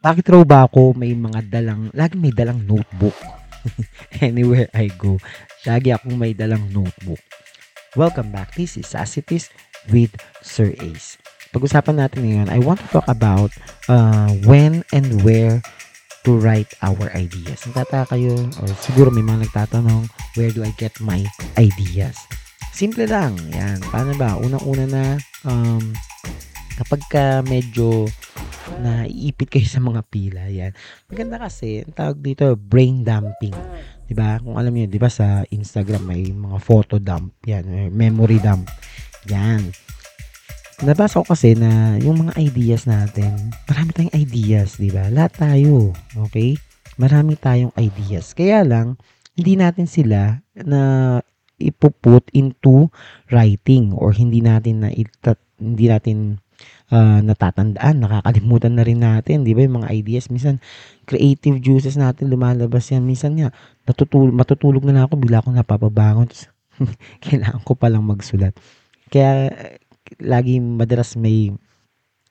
Bakit raw ba ako may mga dalang, lagi may dalang notebook? Anywhere I go, lagi akong may dalang notebook. Welcome back. This is Sassitis with Sir Ace. Pag-usapan natin ngayon, I want to talk about uh, when and where to write our ideas. Nagtataka kayo, or siguro may mga nagtatanong, where do I get my ideas? Simple lang. Yan. Paano ba? Unang-una na, um, kapag ka medyo na iipit kayo sa mga pila, yan. Maganda kasi, ang tawag dito, brain dumping. 'Di ba? Kung alam niyo, 'di ba sa Instagram may mga photo dump, yan, memory dump. Yan. Nabasa ko kasi na yung mga ideas natin, marami tayong ideas, 'di ba? Lahat tayo, okay? Marami tayong ideas. Kaya lang hindi natin sila na ipuput into writing or hindi natin na itat, hindi natin uh, natatandaan, nakakalimutan na rin natin, 'di ba? Yung mga ideas minsan creative juices natin lumalabas yan. Minsan nga natutulog matutulog na, ako, bigla akong napapabangon. kailangan ko palang magsulat. Kaya lagi madalas may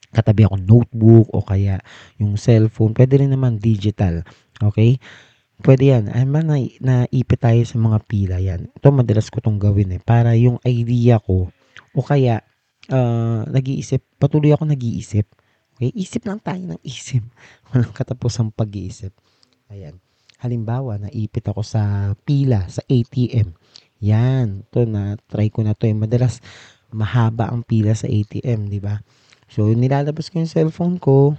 katabi ako notebook o kaya yung cellphone. Pwede rin naman digital. Okay? Pwede yan. Ay man, na, naipit tayo sa mga pila yan. Ito madalas ko tong gawin eh. Para yung idea ko o kaya uh, nag-iisip, patuloy ako nag-iisip. Okay? Isip lang tayo ng isip. Walang katapusang pag-iisip. Ayan. Halimbawa, naipit ako sa pila, sa ATM. Yan. Ito na, try ko na to. Eh. Madalas, mahaba ang pila sa ATM, di ba? So, nilalabas ko yung cellphone ko.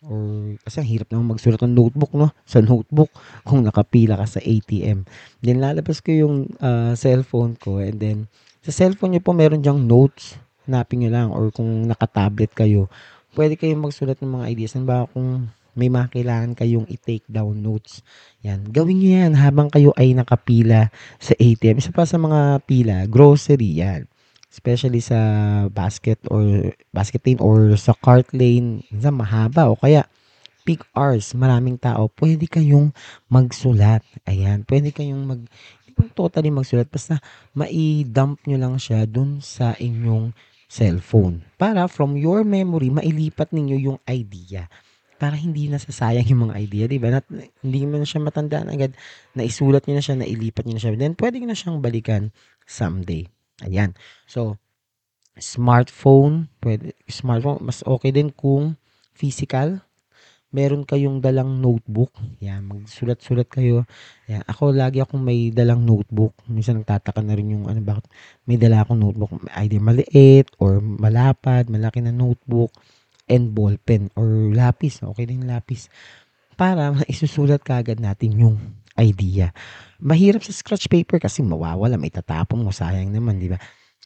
Or, kasi ang hirap naman magsulat ng notebook, no? Sa notebook, kung nakapila ka sa ATM. Then, lalabas ko yung uh, cellphone ko. And then, sa cellphone nyo po, meron dyang notes hanapin nyo lang or kung naka-tablet kayo, pwede kayong magsulat ng mga ideas. Halimbawa kung may mga kailangan kayong i-take down notes. Yan. Gawin nyo yan habang kayo ay nakapila sa ATM. Isa pa sa mga pila, grocery yan. Especially sa basket or basket lane or sa cart lane. Minsan mahaba o kaya peak hours, maraming tao, pwede kayong magsulat. Ayan, pwede kayong mag, totally magsulat, basta mai-dump nyo lang siya dun sa inyong cellphone para from your memory mailipat ninyo yung idea para hindi nasasayang yung mga idea, di ba? hindi mo na siya matandaan agad, naisulat niyo na siya, nailipat niyo na siya. Then, pwede na siyang balikan someday. Ayan. So, smartphone, pwede, smartphone, mas okay din kung physical, meron kayong dalang notebook, yan, magsulat-sulat kayo. Yan, ako lagi akong may dalang notebook. Minsan nagtataka na rin yung ano bakit may dala akong notebook, either maliit or malapad, malaki na notebook and ball pen or lapis. Okay din lapis. Para isusulat kagad natin yung idea. Mahirap sa scratch paper kasi mawawala, may tatapon mo, sayang naman, di ba?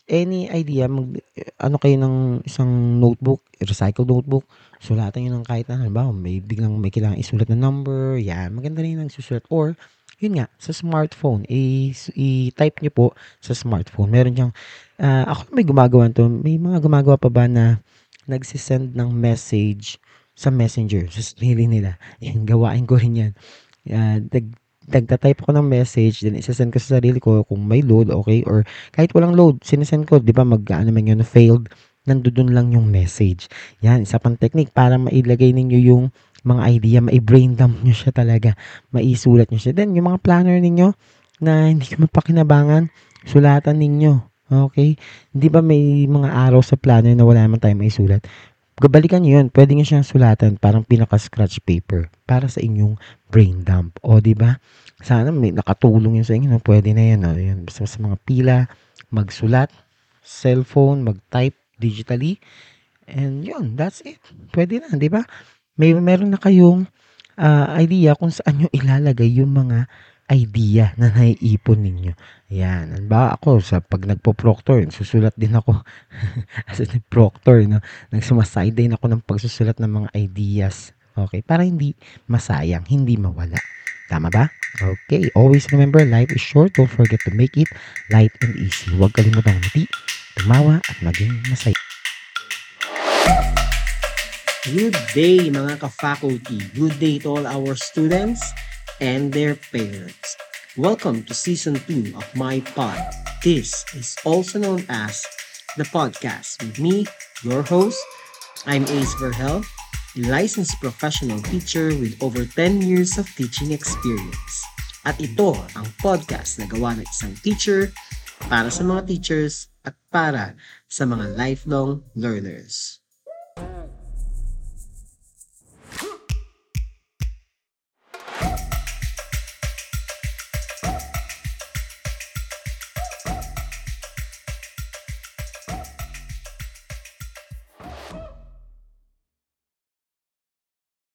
Any idea, mag, ano kayo ng isang notebook, recycled notebook, sulatan nyo ng kahit na, halimbawa, may biglang may kailangan isulat na number, yan, maganda rin ang susulat. Or, yun nga, sa smartphone, i-type nyo po sa smartphone. Meron diyang, uh, ako may gumagawa to, may mga gumagawa pa ba na nagsisend ng message sa messenger, sa sarili nila. Yan, gawain ko rin yan. Uh, nagta-type ako ng message, then isa-send ko sa sarili ko kung may load, okay, or kahit walang load, sinesend ko, di ba, mag, ano man yun, failed, nandoon lang yung message. Yan, isa pang technique para mailagay ninyo yung mga idea, mai-brain dump nyo siya talaga, maisulat nyo siya. Then, yung mga planner ninyo na hindi ko mapakinabangan, sulatan ninyo. Okay? Hindi ba may mga araw sa planner na wala naman tayo maisulat? Gabalikan nyo yun. Pwede nyo siyang sulatan parang pinaka-scratch paper para sa inyong brain dump. O, di ba? Sana may nakatulong yun sa inyo. Pwede na yan. No? Yun. Basta sa mga pila, magsulat, cellphone, mag-type digitally. And yun, that's it. Pwede na, di ba? May meron na kayong uh, idea kung saan nyo ilalagay yung mga idea na naiipon ninyo. Yan. Ba ako sa pag nagpo-proctor, susulat din ako as a proctor, no? Nagsumaside ako ng pagsusulat ng mga ideas. Okay, para hindi masayang, hindi mawala. Tama ba? Okay, always remember, life is short. Don't forget to make it light and easy. Huwag kalimutang umiti, tumawa, at maging masaya. Good day mga ka-faculty. Good day to all our students and their parents. Welcome to season 2 of my pod. This is also known as the podcast with me, your host. I'm Ace Verhel, a licensed professional teacher with over 10 years of teaching experience. At ito ang podcast na gawa ng isang teacher para sa mga teachers at para sa mga lifelong learners.